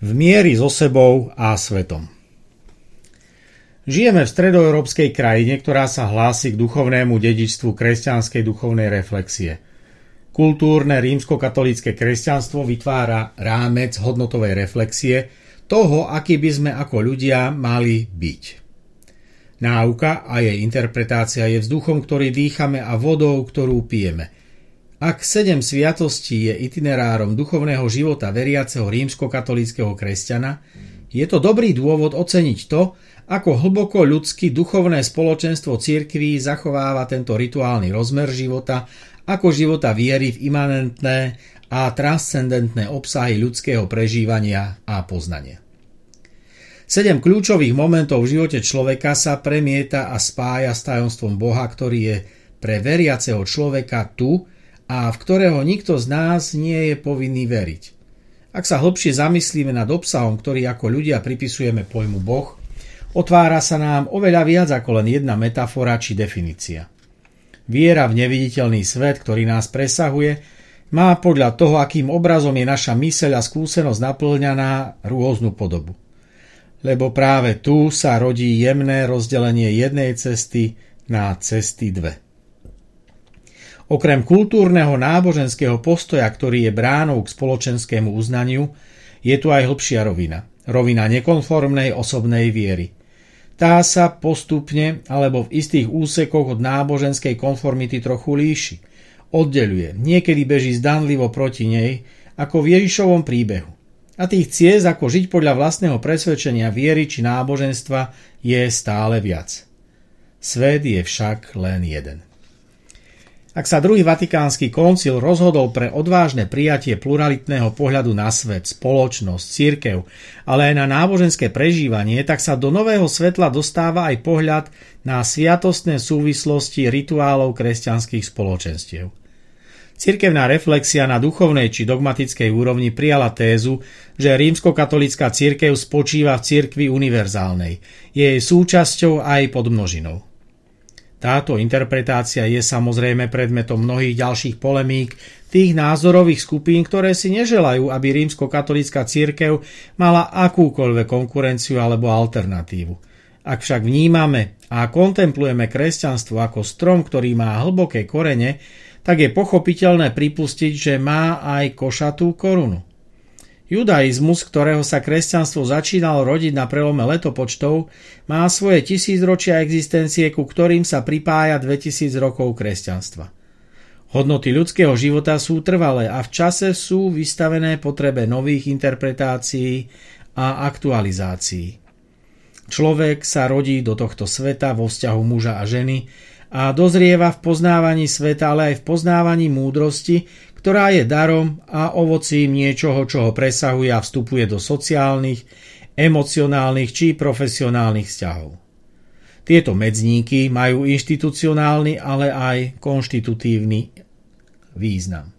v miery so sebou a svetom. Žijeme v stredoeurópskej krajine, ktorá sa hlási k duchovnému dedičstvu kresťanskej duchovnej reflexie. Kultúrne rímskokatolícke kresťanstvo vytvára rámec hodnotovej reflexie toho, aký by sme ako ľudia mali byť. Náuka a jej interpretácia je vzduchom, ktorý dýchame a vodou, ktorú pijeme – ak sedem sviatostí je itinerárom duchovného života veriaceho rímskokatolického kresťana, je to dobrý dôvod oceniť to, ako hlboko ľudský duchovné spoločenstvo cirkví zachováva tento rituálny rozmer života ako života viery v imanentné a transcendentné obsahy ľudského prežívania a poznania. Sedem kľúčových momentov v živote človeka sa premieta a spája s tajomstvom Boha, ktorý je pre veriaceho človeka tu, a v ktorého nikto z nás nie je povinný veriť. Ak sa hlbšie zamyslíme nad obsahom, ktorý ako ľudia pripisujeme pojmu Boh, otvára sa nám oveľa viac ako len jedna metafora či definícia. Viera v neviditeľný svet, ktorý nás presahuje, má podľa toho, akým obrazom je naša myseľ a skúsenosť naplňaná, rôznu podobu. Lebo práve tu sa rodí jemné rozdelenie jednej cesty na cesty dve. Okrem kultúrneho náboženského postoja, ktorý je bránou k spoločenskému uznaniu, je tu aj hĺbšia rovina. Rovina nekonformnej osobnej viery. Tá sa postupne alebo v istých úsekoch od náboženskej konformity trochu líši. Oddeluje, niekedy beží zdanlivo proti nej, ako v Ježišovom príbehu. A tých ciest, ako žiť podľa vlastného presvedčenia viery či náboženstva, je stále viac. Svet je však len jeden. Ak sa druhý vatikánsky koncil rozhodol pre odvážne prijatie pluralitného pohľadu na svet, spoločnosť, církev, ale aj na náboženské prežívanie, tak sa do nového svetla dostáva aj pohľad na sviatostné súvislosti rituálov kresťanských spoločenstiev. Cirkevná reflexia na duchovnej či dogmatickej úrovni prijala tézu, že rímskokatolická cirkev spočíva v cirkvi univerzálnej. Je jej súčasťou aj pod množinou. Táto interpretácia je samozrejme predmetom mnohých ďalších polemík tých názorových skupín, ktoré si neželajú, aby rímsko-katolická církev mala akúkoľvek konkurenciu alebo alternatívu. Ak však vnímame a kontemplujeme kresťanstvo ako strom, ktorý má hlboké korene, tak je pochopiteľné pripustiť, že má aj košatú korunu. Judaizmus, ktorého sa kresťanstvo začínalo rodiť na prelome letopočtov, má svoje tisícročia existencie, ku ktorým sa pripája 2000 rokov kresťanstva. Hodnoty ľudského života sú trvalé a v čase sú vystavené potrebe nových interpretácií a aktualizácií. Človek sa rodí do tohto sveta vo vzťahu muža a ženy a dozrieva v poznávaní sveta, ale aj v poznávaní múdrosti, ktorá je darom a ovocím niečoho, čo ho presahuje a vstupuje do sociálnych, emocionálnych či profesionálnych vzťahov. Tieto medzníky majú inštitucionálny, ale aj konštitutívny význam.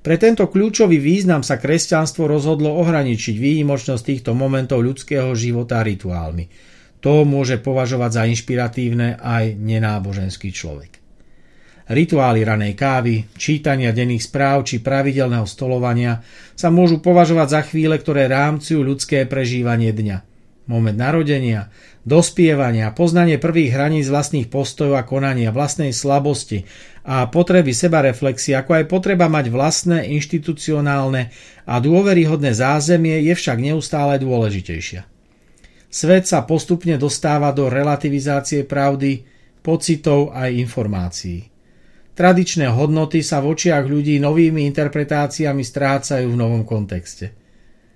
Pre tento kľúčový význam sa kresťanstvo rozhodlo ohraničiť výnimočnosť týchto momentov ľudského života rituálmi. To môže považovať za inšpiratívne aj nenáboženský človek. Rituály ranej kávy, čítania denných správ či pravidelného stolovania sa môžu považovať za chvíle, ktoré rámcujú ľudské prežívanie dňa. Moment narodenia, dospievania, poznanie prvých hraníc vlastných postojov a konania, vlastnej slabosti a potreby sebareflexie, ako aj potreba mať vlastné inštitucionálne a dôveryhodné zázemie je však neustále dôležitejšia. Svet sa postupne dostáva do relativizácie pravdy, pocitov aj informácií. Tradičné hodnoty sa v očiach ľudí novými interpretáciami strácajú v novom kontexte.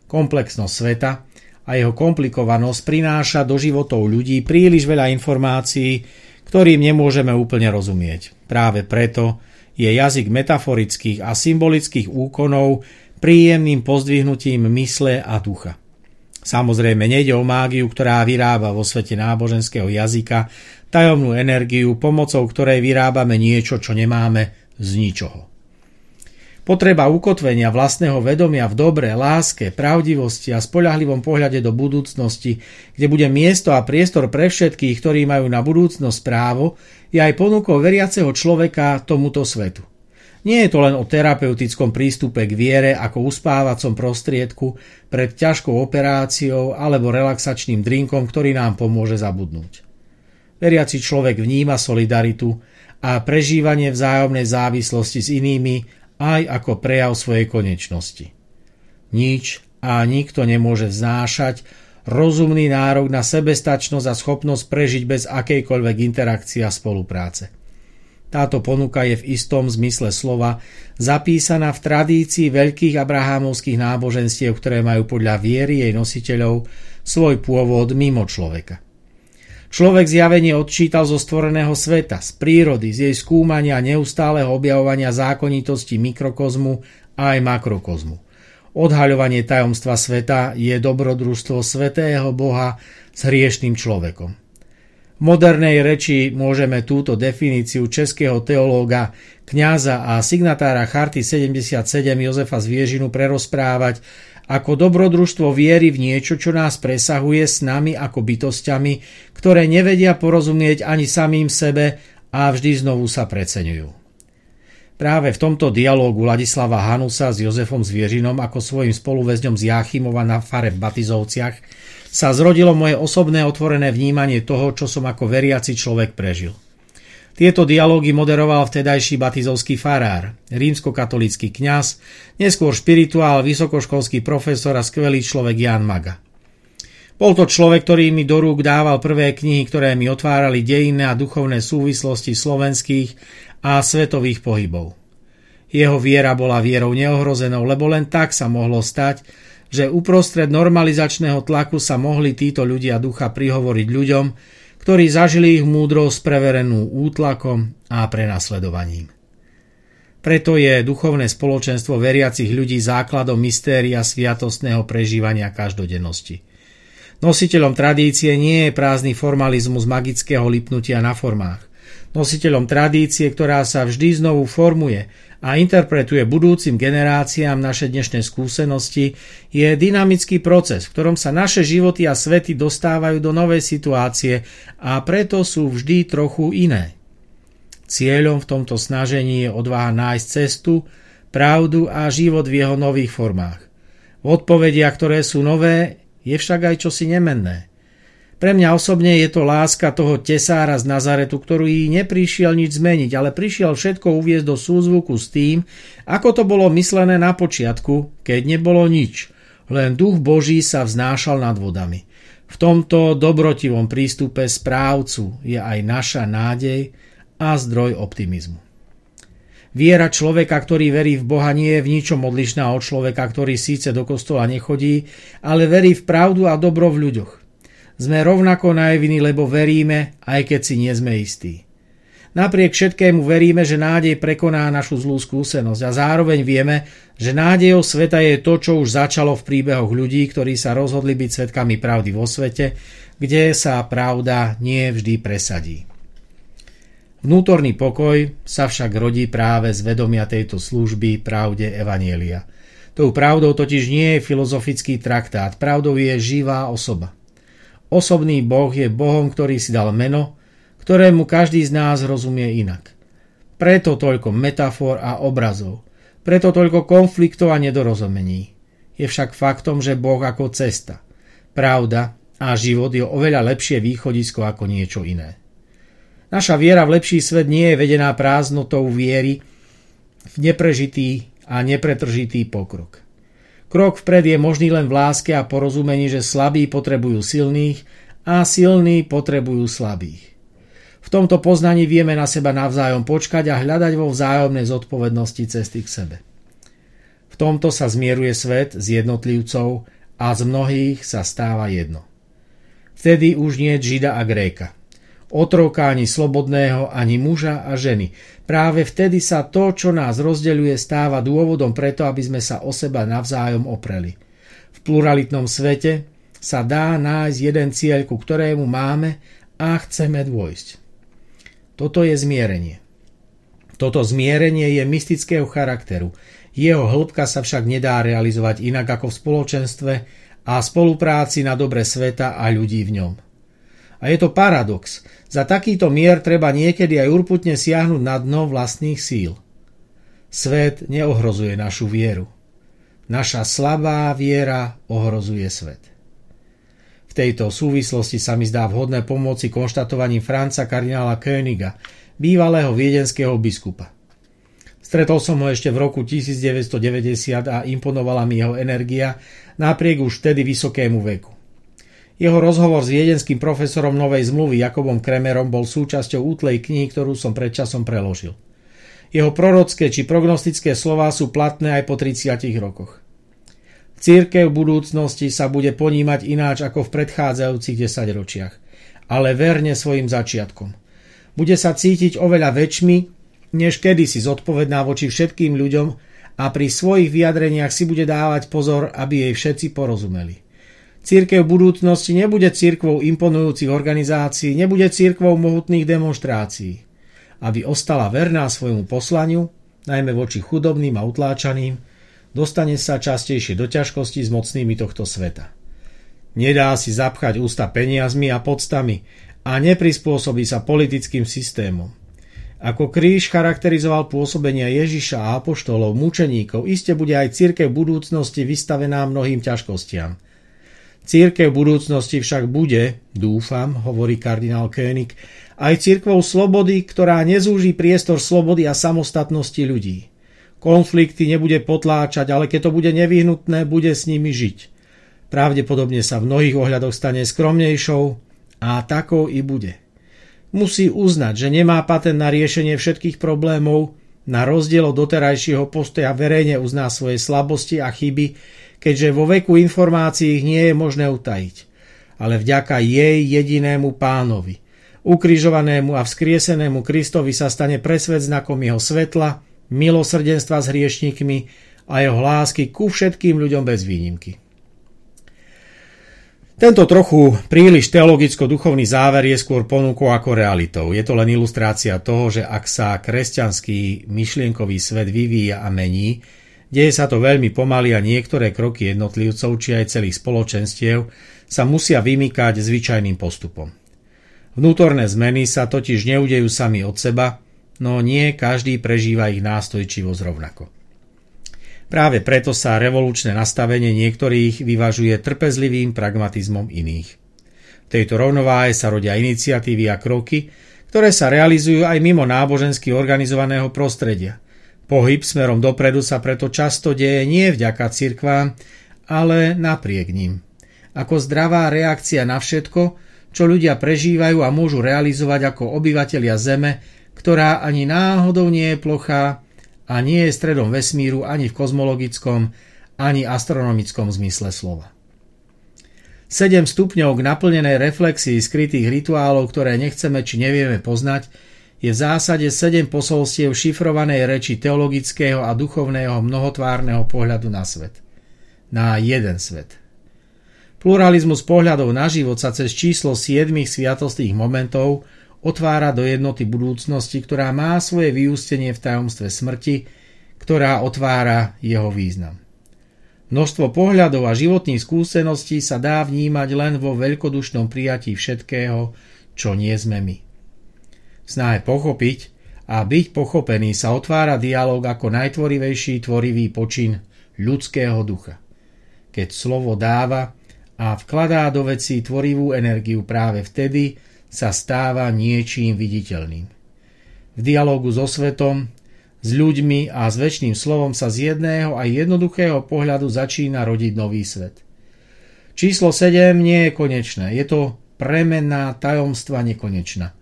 Komplexnosť sveta a jeho komplikovanosť prináša do životov ľudí príliš veľa informácií, ktorým nemôžeme úplne rozumieť. Práve preto je jazyk metaforických a symbolických úkonov príjemným pozdvihnutím mysle a ducha. Samozrejme, nejde o mágiu, ktorá vyrába vo svete náboženského jazyka tajomnú energiu, pomocou ktorej vyrábame niečo, čo nemáme z ničoho. Potreba ukotvenia vlastného vedomia v dobre, láske, pravdivosti a spoľahlivom pohľade do budúcnosti, kde bude miesto a priestor pre všetkých, ktorí majú na budúcnosť právo, je aj ponukou veriaceho človeka tomuto svetu. Nie je to len o terapeutickom prístupe k viere ako uspávacom prostriedku pred ťažkou operáciou alebo relaxačným drinkom, ktorý nám pomôže zabudnúť. Veriaci človek vníma solidaritu a prežívanie vzájomnej závislosti s inými aj ako prejav svojej konečnosti. Nič a nikto nemôže vznášať rozumný nárok na sebestačnosť a schopnosť prežiť bez akejkoľvek interakcie a spolupráce. Táto ponuka je v istom zmysle slova zapísaná v tradícii veľkých abrahámovských náboženstiev, ktoré majú podľa viery jej nositeľov svoj pôvod mimo človeka. Človek zjavenie odčítal zo stvoreného sveta, z prírody, z jej skúmania a neustáleho objavovania zákonitosti mikrokozmu a aj makrokozmu. Odhaľovanie tajomstva sveta je dobrodružstvo svetého Boha s hriešným človekom. Modernej reči môžeme túto definíciu českého teológa, kňaza a signatára Charty 77 Jozefa Zviežinu prerozprávať ako dobrodružstvo viery v niečo, čo nás presahuje s nami ako bytostiami, ktoré nevedia porozumieť ani samým sebe a vždy znovu sa preceňujú. Práve v tomto dialógu Ladislava Hanusa s Jozefom Zviežinom ako svojim spoluväzňom z Jáchymova na fare v Batizovciach sa zrodilo moje osobné otvorené vnímanie toho, čo som ako veriaci človek prežil. Tieto dialógy moderoval vtedajší batizovský farár, rímskokatolický kňaz, neskôr špirituál, vysokoškolský profesor a skvelý človek Jan Maga. Bol to človek, ktorý mi do rúk dával prvé knihy, ktoré mi otvárali dejinné a duchovné súvislosti slovenských a svetových pohybov. Jeho viera bola vierou neohrozenou, lebo len tak sa mohlo stať, že uprostred normalizačného tlaku sa mohli títo ľudia ducha prihovoriť ľuďom, ktorí zažili ich múdrosť preverenú útlakom a prenasledovaním. Preto je duchovné spoločenstvo veriacich ľudí základom mystéria sviatostného prežívania každodennosti. Nositeľom tradície nie je prázdny formalizmus magického lipnutia na formách. Nositeľom tradície, ktorá sa vždy znovu formuje a interpretuje budúcim generáciám naše dnešné skúsenosti, je dynamický proces, v ktorom sa naše životy a svety dostávajú do novej situácie a preto sú vždy trochu iné. Cieľom v tomto snažení je odvaha nájsť cestu, pravdu a život v jeho nových formách. V odpovediach, ktoré sú nové, je však aj čosi nemenné – pre mňa osobne je to láska toho tesára z Nazaretu, ktorý neprišiel nič zmeniť, ale prišiel všetko uviezť do súzvuku s tým, ako to bolo myslené na počiatku, keď nebolo nič. Len duch Boží sa vznášal nad vodami. V tomto dobrotivom prístupe správcu je aj naša nádej a zdroj optimizmu. Viera človeka, ktorý verí v Boha, nie je v ničom odlišná od človeka, ktorý síce do kostola nechodí, ale verí v pravdu a dobro v ľuďoch. Sme rovnako najviny, lebo veríme, aj keď si nie sme istí. Napriek všetkému veríme, že nádej prekoná našu zlú skúsenosť a zároveň vieme, že nádejou sveta je to, čo už začalo v príbehoch ľudí, ktorí sa rozhodli byť svetkami pravdy vo svete, kde sa pravda nie vždy presadí. Vnútorný pokoj sa však rodí práve z vedomia tejto služby pravde Evanielia. Tou pravdou totiž nie je filozofický traktát, pravdou je živá osoba. Osobný Boh je Bohom, ktorý si dal meno, ktorému každý z nás rozumie inak. Preto toľko metafor a obrazov, preto toľko konfliktov a nedorozumení. Je však faktom, že Boh ako cesta, pravda a život je oveľa lepšie východisko ako niečo iné. Naša viera v lepší svet nie je vedená prázdnotou viery v neprežitý a nepretržitý pokrok. Krok vpred je možný len v láske a porozumení, že slabí potrebujú silných a silní potrebujú slabých. V tomto poznaní vieme na seba navzájom počkať a hľadať vo vzájomnej zodpovednosti cesty k sebe. V tomto sa zmieruje svet z jednotlivcov a z mnohých sa stáva jedno. Vtedy už nie je Žida a Gréka – otroka, ani slobodného, ani muža a ženy. Práve vtedy sa to, čo nás rozdeľuje, stáva dôvodom preto, aby sme sa o seba navzájom opreli. V pluralitnom svete sa dá nájsť jeden cieľ, ku ktorému máme a chceme dôjsť. Toto je zmierenie. Toto zmierenie je mystického charakteru. Jeho hĺbka sa však nedá realizovať inak ako v spoločenstve a spolupráci na dobre sveta a ľudí v ňom. A je to paradox. Za takýto mier treba niekedy aj urputne siahnuť na dno vlastných síl. Svet neohrozuje našu vieru. Naša slabá viera ohrozuje svet. V tejto súvislosti sa mi zdá vhodné pomôcť konštatovaním Franca kardinála Königa, bývalého viedenského biskupa. Stretol som ho ešte v roku 1990 a imponovala mi jeho energia napriek už vtedy vysokému veku. Jeho rozhovor s viedenským profesorom Novej zmluvy Jakobom Kremerom bol súčasťou útlej knihy, ktorú som predčasom preložil. Jeho prorocké či prognostické slová sú platné aj po 30 rokoch. Církev v budúcnosti sa bude ponímať ináč ako v predchádzajúcich desaťročiach, ale verne svojim začiatkom. Bude sa cítiť oveľa väčšmi, než kedysi zodpovedná voči všetkým ľuďom a pri svojich vyjadreniach si bude dávať pozor, aby jej všetci porozumeli. Církev v budúcnosti nebude církvou imponujúcich organizácií, nebude církvou mohutných demonstrácií aby ostala verná svojmu poslaniu, najmä voči chudobným a utláčaným, dostane sa častejšie do ťažkosti s mocnými tohto sveta. Nedá si zapchať ústa peniazmi a podstami a neprispôsobí sa politickým systémom. Ako kríž charakterizoval pôsobenia Ježiša a apoštolov, mučeníkov, iste bude aj církev v budúcnosti vystavená mnohým ťažkostiam. Církev budúcnosti však bude, dúfam, hovorí kardinál König, aj církvou slobody, ktorá nezúži priestor slobody a samostatnosti ľudí. Konflikty nebude potláčať, ale keď to bude nevyhnutné, bude s nimi žiť. Pravdepodobne sa v mnohých ohľadoch stane skromnejšou a takou i bude. Musí uznať, že nemá patent na riešenie všetkých problémov, na rozdiel od doterajšieho postoja verejne uzná svoje slabosti a chyby, keďže vo veku informácií ich nie je možné utajiť. Ale vďaka jej jedinému pánovi, Ukrižovanému a vzkriesenému Kristovi sa stane presvet znakom jeho svetla, milosrdenstva s hriešnikmi a jeho lásky ku všetkým ľuďom bez výnimky. Tento trochu príliš teologicko-duchovný záver je skôr ponukou ako realitou. Je to len ilustrácia toho, že ak sa kresťanský myšlienkový svet vyvíja a mení, deje sa to veľmi pomaly a niektoré kroky jednotlivcov či aj celých spoločenstiev sa musia vymykať zvyčajným postupom. Vnútorné zmeny sa totiž neudejú sami od seba, no nie každý prežíva ich nástojčivosť rovnako. Práve preto sa revolučné nastavenie niektorých vyvažuje trpezlivým pragmatizmom iných. V tejto rovnováhe sa rodia iniciatívy a kroky, ktoré sa realizujú aj mimo nábožensky organizovaného prostredia. Pohyb smerom dopredu sa preto často deje nie vďaka cirkvám, ale napriek ním. Ako zdravá reakcia na všetko, čo ľudia prežívajú a môžu realizovať ako obyvatelia Zeme, ktorá ani náhodou nie je plochá a nie je stredom vesmíru ani v kozmologickom, ani astronomickom zmysle slova. 7 stupňov k naplnenej reflexii skrytých rituálov, ktoré nechceme či nevieme poznať, je v zásade 7 posolstiev šifrovanej reči teologického a duchovného mnohotvárneho pohľadu na svet. Na jeden svet – Pluralizmus pohľadov na život sa cez číslo 7 sviatostných momentov otvára do jednoty budúcnosti, ktorá má svoje vyústenie v tajomstve smrti, ktorá otvára jeho význam. Množstvo pohľadov a životných skúseností sa dá vnímať len vo veľkodušnom prijatí všetkého, čo nie sme my. Snahe pochopiť a byť pochopený sa otvára dialog ako najtvorivejší tvorivý počin ľudského ducha. Keď slovo dáva, a vkladá do vecí tvorivú energiu práve vtedy, sa stáva niečím viditeľným. V dialogu so svetom, s ľuďmi a s väčšným slovom sa z jedného aj jednoduchého pohľadu začína rodiť nový svet. Číslo 7 nie je konečné, je to premenná tajomstva nekonečná.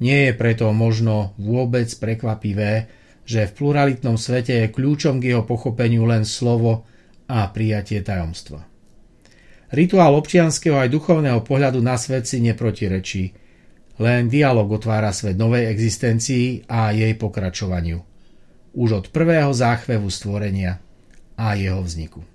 Nie je preto možno vôbec prekvapivé, že v pluralitnom svete je kľúčom k jeho pochopeniu len slovo a prijatie tajomstva. Rituál občianského aj duchovného pohľadu na svet si neprotirečí. Len dialog otvára svet novej existencii a jej pokračovaniu. Už od prvého záchvevu stvorenia a jeho vzniku.